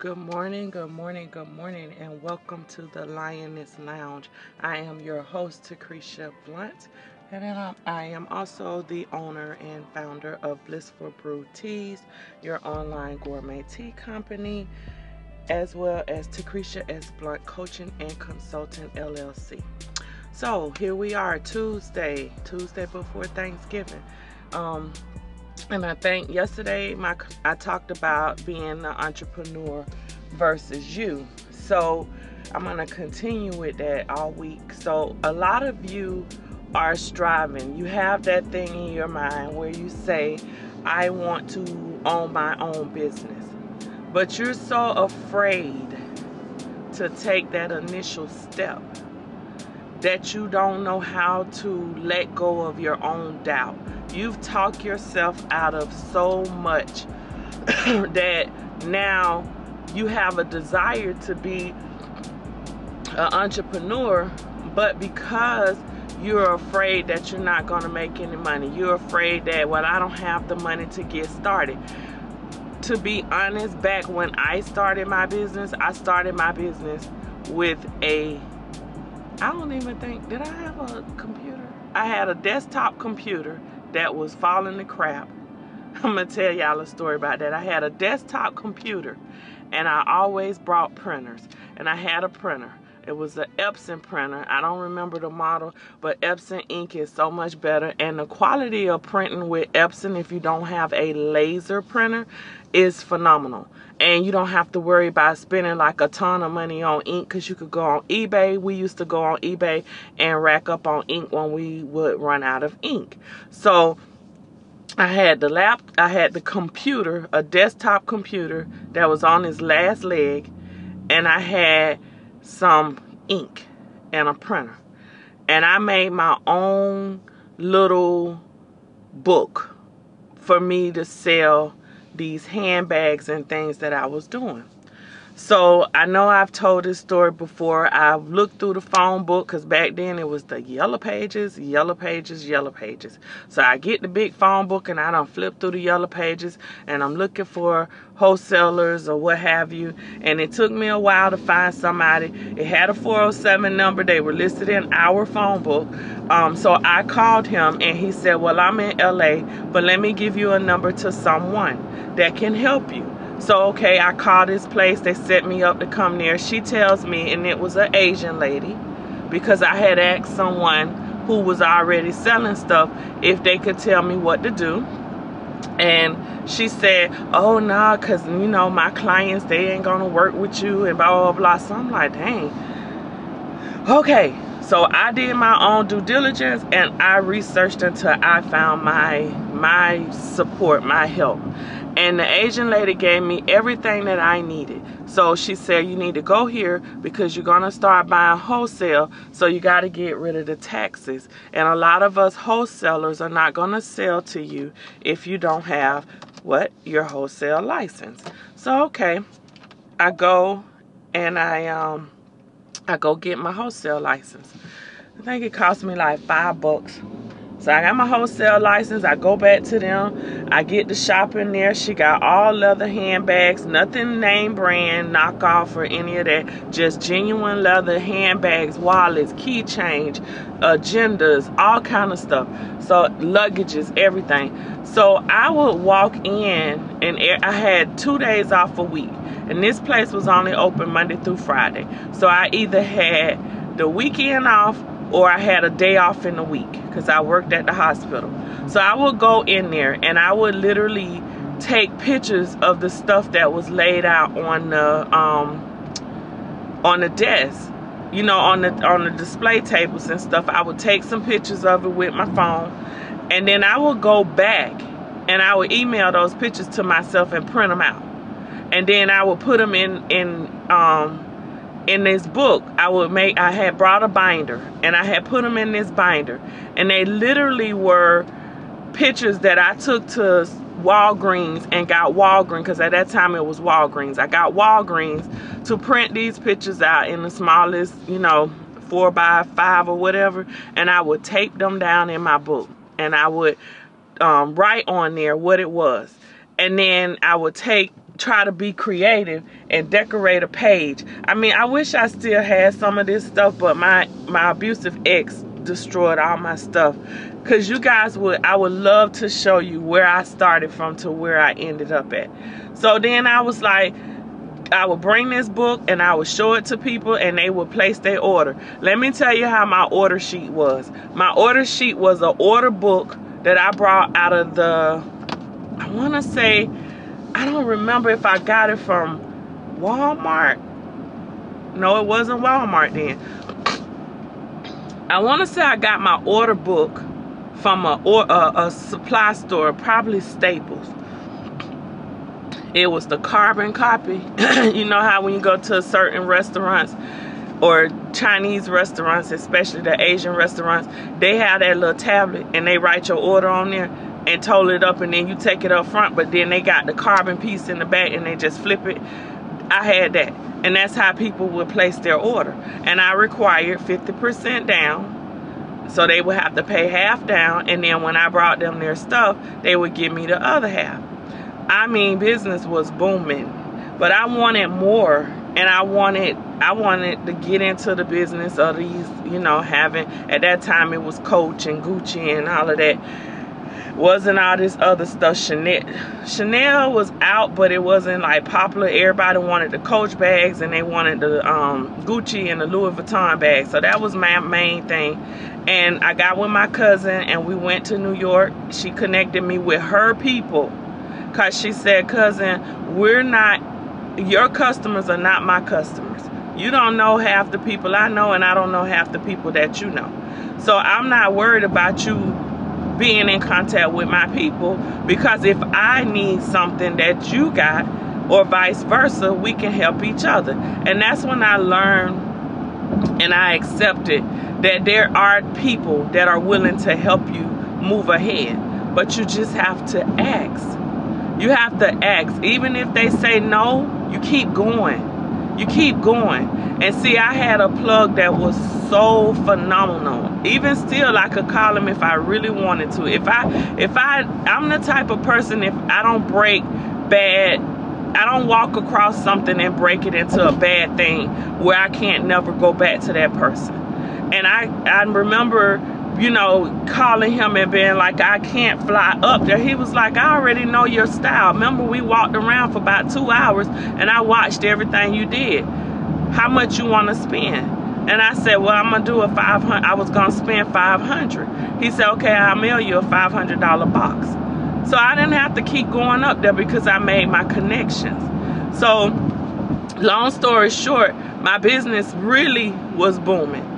Good morning, good morning, good morning, and welcome to the Lioness Lounge. I am your host, Takresha Blunt, and I'm, I am also the owner and founder of Blissful Brew Teas, your online gourmet tea company, as well as Takresha S. Blunt Coaching and Consultant LLC. So here we are, Tuesday, Tuesday before Thanksgiving. Um, and I think yesterday my I talked about being an entrepreneur versus you. So I'm gonna continue with that all week. So a lot of you are striving. You have that thing in your mind where you say, I want to own my own business. But you're so afraid to take that initial step that you don't know how to let go of your own doubt. You've talked yourself out of so much that now you have a desire to be an entrepreneur, but because you're afraid that you're not going to make any money, you're afraid that, well, I don't have the money to get started. To be honest, back when I started my business, I started my business with a I don't even think, did I have a computer? I had a desktop computer that was falling to crap. I'm to tell y'all a story about that. I had a desktop computer and I always brought printers. And I had a printer. It was an Epson printer. I don't remember the model, but Epson ink is so much better. And the quality of printing with Epson, if you don't have a laser printer, is phenomenal. And you don't have to worry about spending like a ton of money on ink because you could go on ebay. We used to go on ebay and rack up on ink when we would run out of ink. So i had the lap i had the computer a desktop computer that was on its last leg and i had some ink and a printer. And i made my own little book for me to sell these handbags and things that I was doing. So I know I've told this story before. I've looked through the phone book because back then it was the yellow pages, yellow pages, yellow pages. So I get the big phone book and I don't flip through the yellow pages and I'm looking for wholesalers or what have you. And it took me a while to find somebody. It had a 407 number. They were listed in our phone book. Um, so I called him and he said, well, I'm in LA, but let me give you a number to someone that can help you. So, okay, I called this place. They set me up to come there. She tells me, and it was an Asian lady, because I had asked someone who was already selling stuff if they could tell me what to do. And she said, oh, nah, because, you know, my clients, they ain't going to work with you and blah, blah, blah. So I'm like, dang. Okay, so I did my own due diligence and I researched until I found my my support, my help. And the Asian lady gave me everything that I needed. So she said, you need to go here because you're going to start buying wholesale. So you got to get rid of the taxes. And a lot of us wholesalers are not going to sell to you if you don't have what? Your wholesale license. So, okay, I go and I, um, I go get my wholesale license. I think it cost me like five bucks so I got my wholesale license. I go back to them. I get the shop in there. She got all leather handbags, nothing name brand, knockoff or any of that. Just genuine leather handbags, wallets, keychains, agendas, all kind of stuff. So luggages, everything. So I would walk in and I had two days off a week. And this place was only open Monday through Friday. So I either had the weekend off or I had a day off in the week because I worked at the hospital. So I would go in there and I would literally take pictures of the stuff that was laid out on the um, on the desk, you know, on the on the display tables and stuff. I would take some pictures of it with my phone, and then I would go back and I would email those pictures to myself and print them out, and then I would put them in in um, in this book I would make I had brought a binder and I had put them in this binder. And they literally were pictures that I took to Walgreens and got Walgreens because at that time it was Walgreens. I got Walgreens to print these pictures out in the smallest you know four by five or whatever and I would tape them down in my book and I would um, write on there what it was. And then I would take try to be creative and decorate a page. I mean, I wish I still had some of this stuff, but my my abusive ex destroyed all my stuff. Cause you guys would, I would love to show you where I started from to where I ended up at. So then I was like, I would bring this book and I would show it to people and they would place their order. Let me tell you how my order sheet was. My order sheet was an order book that I brought out of the, I want to say, I don't remember if I got it from Walmart. No, it wasn't Walmart then. I want to say I got my order book from a, or, a, a supply store, probably Staples. It was the carbon copy. you know how when you go to certain restaurants or Chinese restaurants, especially the Asian restaurants, they have that little tablet and they write your order on there and total it up and then you take it up front, but then they got the carbon piece in the back and they just flip it. I had that. And that's how people would place their order. And I required 50% down. So they would have to pay half down. And then when I brought them their stuff, they would give me the other half. I mean, business was booming. But I wanted more. And I wanted I wanted to get into the business of these, you know, having at that time it was Coach and Gucci and all of that wasn't all this other stuff. Chanel chanel was out but it wasn't like popular. Everybody wanted the coach bags and they wanted the um, gucci and the louis vuitton bags. So that was my main thing. And i got with my cousin and we went to new york. She connected me with her people because she said cousin we're not your customers are not my customers. You don't know half the people i know and i don't know half the people that you know. So i'm not worried about you being in contact with my people because if I need something that you got or vice versa, we can help each other. And that's when I learned and I accepted that there are people that are willing to help you move ahead. But you just have to ask. You have to ask. Even if they say no, you keep going. You keep going. And see, I had a plug that was so phenomenal. Even still, I could call him if I really wanted to. If I, if I, I'm the type of person, if I don't break bad, I don't walk across something and break it into a bad thing where I can't never go back to that person. And I, I remember you know, calling him and being like, I can't fly up there. He was like, I already know your style. Remember, we walked around for about two hours and I watched everything you did. How much you want to spend? And I said, well, I'm going to do a 500. I was going to spend 500. He said, okay, I'll mail you a $500 box. So I didn't have to keep going up there because I made my connections. So long story short, my business really was booming.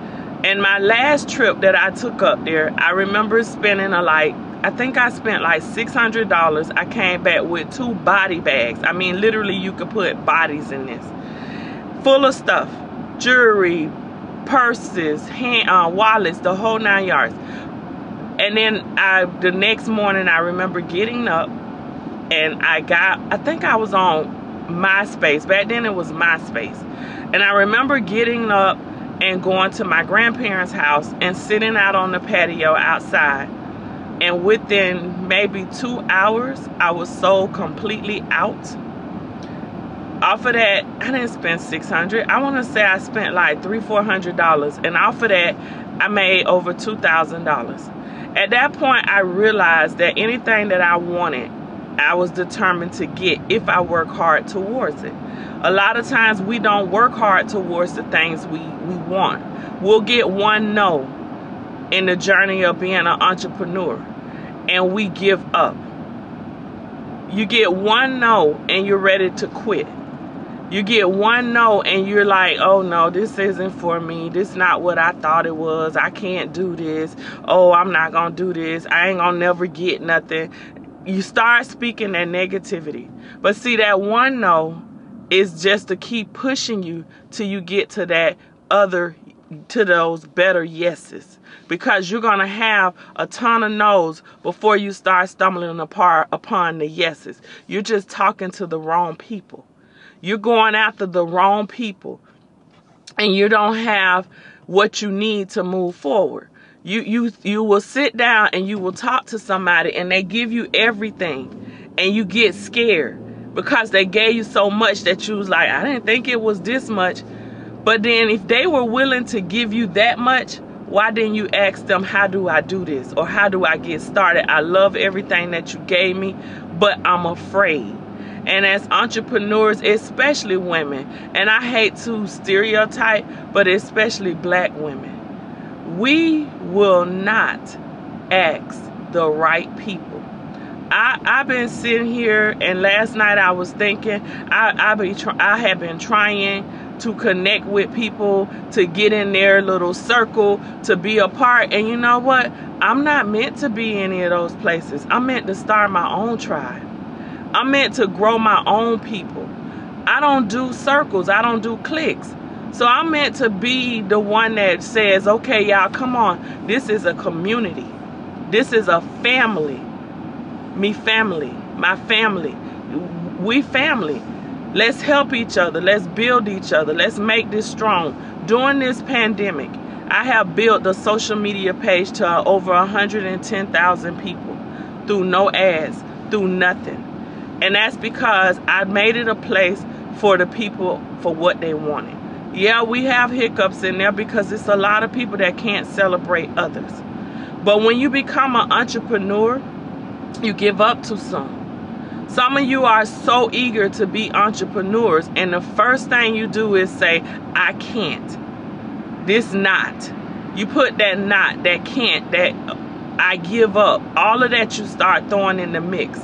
And my last trip that I took up there, I remember spending a like, I think I spent like $600. I came back with two body bags. I mean, literally you could put bodies in this. Full of stuff, jewelry, purses, hand, uh, wallets, the whole nine yards. And then I, the next morning, I remember getting up and I got, I think I was on MySpace. Back then it was MySpace. And I remember getting up and going to my grandparents' house and sitting out on the patio outside. And within maybe two hours, I was so completely out. Off of that, I didn't spend 600 I want to say I spent like three, four hundred dollars. And off of that, I made over two thousand dollars. At that point, I realized that anything that I wanted, I was determined to get if I work hard towards it. A lot of times we don't work hard towards the things we, we want. We'll get one no in the journey of being an entrepreneur and we give up. You get one no and you're ready to quit. You get one no and you're like, oh no, this isn't for me. This is not what I thought it was. I can't do this. Oh, I'm not going to do this. I ain't going to never get nothing. You start speaking that negativity. But see, that one no is just to keep pushing you till you get to that other to those better yeses because you're going to have a ton of no's before you start stumbling apart upon the yeses. You're just talking to the wrong people. You're going after the wrong people and you don't have what you need to move forward. You you you will sit down and you will talk to somebody and they give you everything and you get scared because they gave you so much that you was like, I didn't think it was this much. But then if they were willing to give you that much, why didn't you ask them, how do I do this? Or how do I get started? I love everything that you gave me, but I'm afraid. And as entrepreneurs, especially women, and I hate to stereotype, but especially black women, we will not ask the right people. I, I've been sitting here, and last night I was thinking, I, I, be, I have been trying to connect with people, to get in their little circle, to be a part. And you know what? I'm not meant to be any of those places. I'm meant to start my own tribe. I'm meant to grow my own people. I don't do circles. I don't do cliques. So I'm meant to be the one that says, okay, y'all, come on. This is a community. This is a family. Me family. My family. We family. Let's help each other. Let's build each other. Let's make this strong. During this pandemic, I have built the social media page to over 110,000 people through no ads, through nothing. And that's because I made it a place for the people for what they wanted. Yeah, we have hiccups in there because it's a lot of people that can't celebrate others. But when you become an entrepreneur, you give up too soon. Some of you are so eager to be entrepreneurs, and the first thing you do is say, I can't. This not. You put that not, that can't, that I give up. All of that you start throwing in the mix.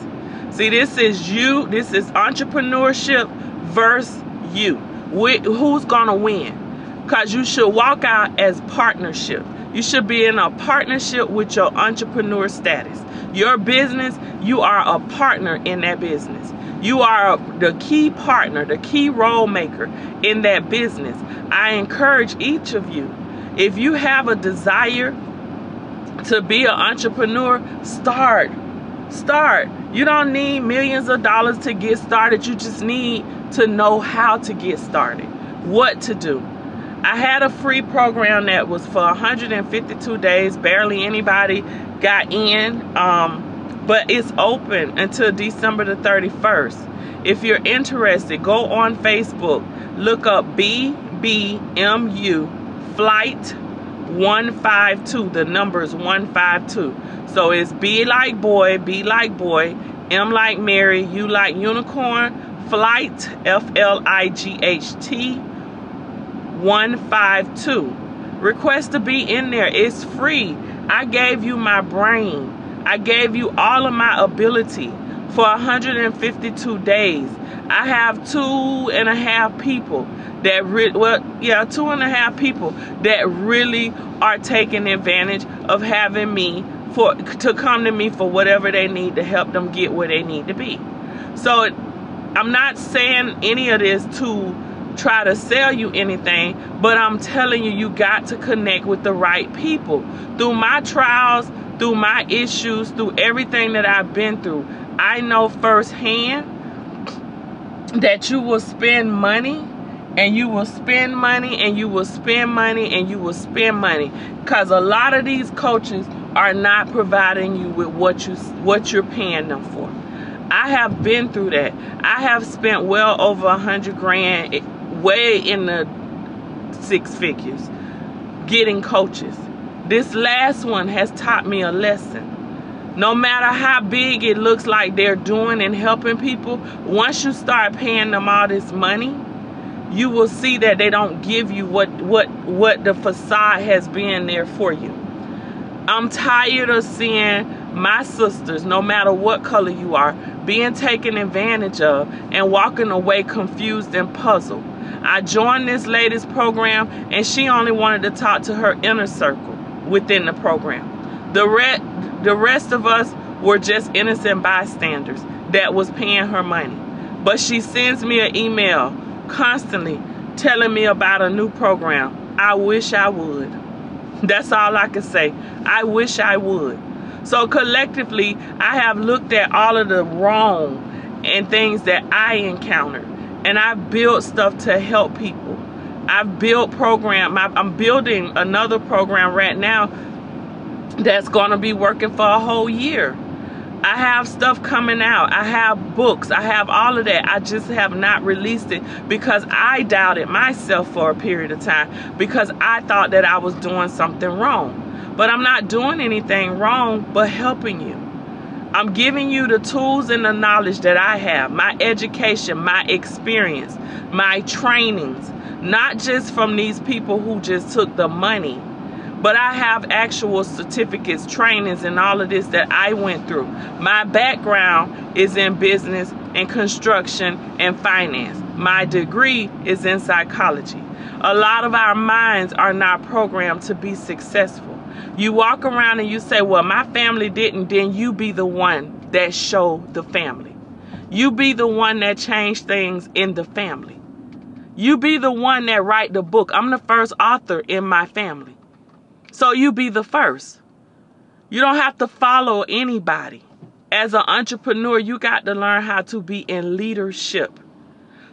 See, this is you, this is entrepreneurship versus you. Who's gonna win? Because you should walk out as partnership. You should be in a partnership with your entrepreneur status. Your business, you are a partner in that business. You are the key partner, the key role maker in that business. I encourage each of you, if you have a desire to be an entrepreneur, start. Start. You don't need millions of dollars to get started. You just need to know how to get started, what to do. I had a free program that was for 152 days. Barely anybody got in. Um, but it's open until December the 31st. If you're interested, go on Facebook, look up BBMU Flight 152. The number is 152. So it's B like boy, B like boy, M like Mary, U like unicorn, Flight, F L I G H T 152. Request to be in there. It's free. I gave you my brain. I gave you all of my ability for 152 days. I have two and a half people that re- well yeah two and a half people that really are taking advantage of having me for to come to me for whatever they need to help them get where they need to be so i'm not saying any of this to try to sell you anything, but I'm telling you, you got to connect with the right people. Through my trials, through my issues, through everything that I've been through, I know firsthand that you will spend money and you will spend money and you will spend money and you will spend money because a lot of these coaches are not providing you with what you what you're paying them for. I have been through that. I have spent well over a hundred grand eh, way in the six figures getting coaches. This last one has taught me a lesson. No matter how big it looks like they're doing and helping people, once you start paying them all this money, you will see that they don't give you what what what the facade has been there for you. I'm tired of seeing my sisters, no matter what color you are, being taken advantage of and walking away confused and puzzled. I joined this lady's program and she only wanted to talk to her inner circle within the program. The, re- the rest of us were just innocent bystanders that was paying her money. But she sends me an email constantly telling me about a new program. I wish I would. That's all I can say. I wish I would. So collectively, I have looked at all of the wrong and things that I encountered and I've built stuff to help people. I've built program. I'm building another program right now that's going to be working for a whole year. I have stuff coming out. I have books. I have all of that. I just have not released it because I doubted myself for a period of time because I thought that I was doing something wrong. But I'm not doing anything wrong but helping you. I'm giving you the tools and the knowledge that I have, my education, my experience, my trainings, not just from these people who just took the money but I have actual certificates, trainings, and all of this that I went through. My background is in business and construction and finance. My degree is in psychology. A lot of our minds are not programmed to be successful. You walk around and you say, Well, my family didn't, then you be the one that show the family. You be the one that change things in the family. You be the one that write the book. I'm the first author in my family. So you be the first. You don't have to follow anybody. As an entrepreneur, you got to learn how to be in leadership.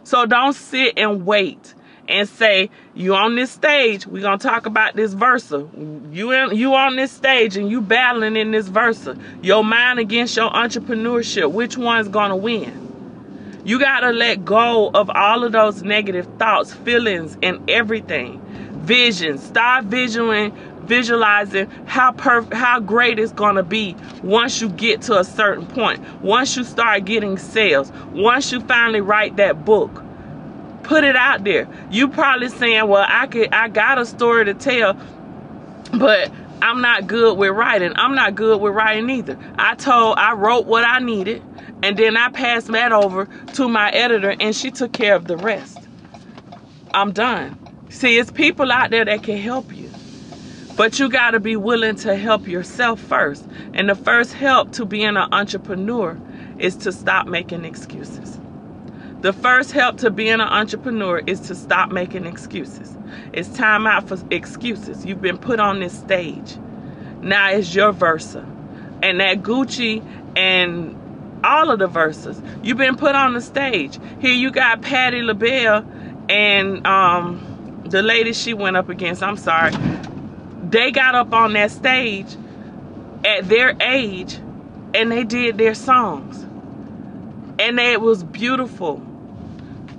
So don't sit and wait and say you on this stage we're gonna talk about this versa. You in, you on this stage and you battling in this versa. Your mind against your entrepreneurship which one's gonna win? You gotta let go of all of those negative thoughts feelings and everything. Vision start visioning visualizing how perfect how great it's going to be once you get to a certain point. Once you start getting sales. Once you finally write that book put it out there. You probably saying well i could i got a story to tell but i'm not good with writing. I'm not good with writing either. I told i wrote what i needed and then i passed that over to my editor and she took care of the rest. I'm done. See it's people out there that can help you but you got to be willing to help yourself first. And the first help to being an entrepreneur is to stop making excuses. The first help to being an entrepreneur is to stop making excuses. It's time out for excuses. You've been put on this stage. Now it's your versa. And that Gucci and all of the Verzuz, you've been put on the stage. Here you got Patti LaBelle and um, the lady she went up against. I'm sorry they got up on that stage at their age and they did their songs. And it was beautiful.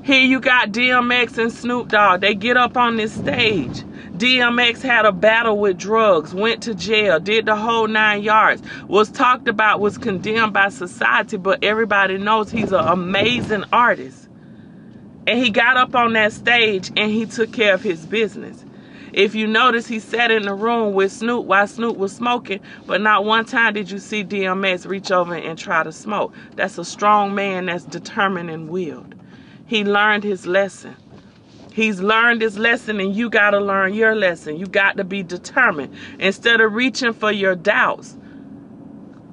Here you got DMX and Snoop Dogg. They get up on this stage. DMX had a battle with drugs, went to jail, did the whole nine yards, was talked about, was condemned by society, but everybody knows he's an amazing artist. And he got up on that stage and he took care of his business. If you notice, he sat in the room with Snoop while Snoop was smoking, but not one time did you see DMX reach over and try to smoke. That's a strong man that's determined and willed. He learned his lesson. He's learned his lesson, and you got to learn your lesson. You got to be determined. Instead of reaching for your doubts,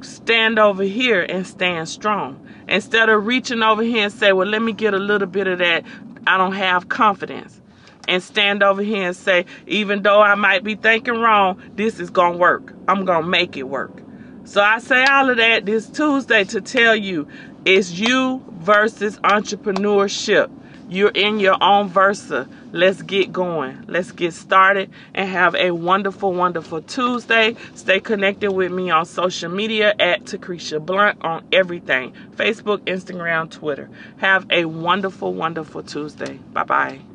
stand over here and stand strong. Instead of reaching over here and say, well, let me get a little bit of that, I don't have confidence and stand over here and say, even though I might be thinking wrong, this is going to work. I'm going to make it work. So I say all of that this Tuesday to tell you it's you versus entrepreneurship. You're in your own versa. Let's get going. Let's get started and have a wonderful, wonderful Tuesday. Stay connected with me on social media at Takresha Blunt on everything Facebook, Instagram, Twitter. Have a wonderful, wonderful Tuesday. Bye bye.